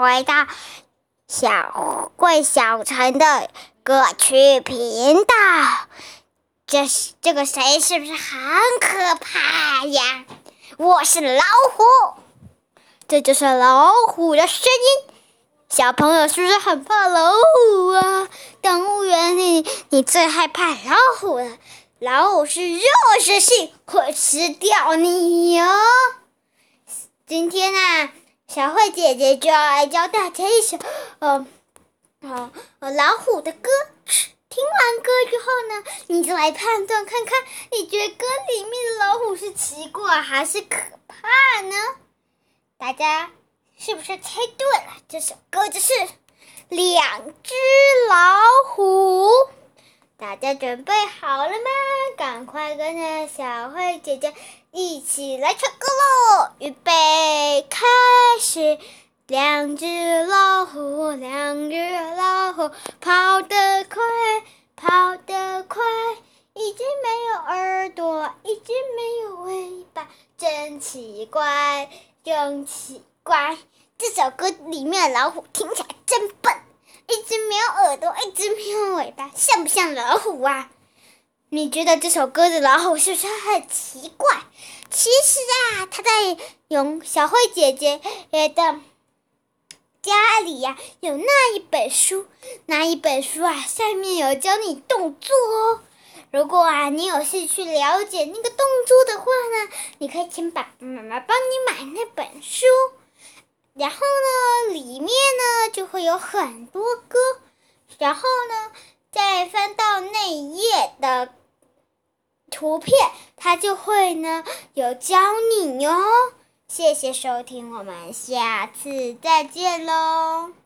回到小桂小陈的歌曲频道。这是这个谁是不是很可怕呀？我是老虎，这就是老虎的声音。小朋友是不是很怕老虎啊？动物园里你最害怕老虎了，老虎是肉食性，会吃掉你哟。今天啊，小慧姐姐就要来教大家一首，呃，呃，老虎的歌。听完歌之后呢，你就来判断看看，你觉得歌里面的老虎是奇怪还是可怕呢？大家是不是猜对了？这首歌就是《两只老虎》。大家准备好了吗？赶快跟着小慧姐姐一起来唱歌喽！预备，开是！两只老虎，两只老虎，跑得快，跑得快。一只没有耳朵，一只没有尾巴，真奇怪，真奇怪。这首歌里面的老虎听起来真笨。一只没有耳朵，一只没有尾巴，像不像老虎啊？你觉得这首歌的老虎是不是很奇怪？其实啊，他在用小慧姐姐的家里呀，有那一本书，那一本书？啊，上面有教你动作哦。如果啊，你有兴趣了解那个动作的话呢，你可以请爸爸妈妈帮你买那本书。然后呢，里面呢就会有很多歌，然后呢，再翻到那一页的图片，它就会呢有教你哟。谢谢收听，我们下次再见喽。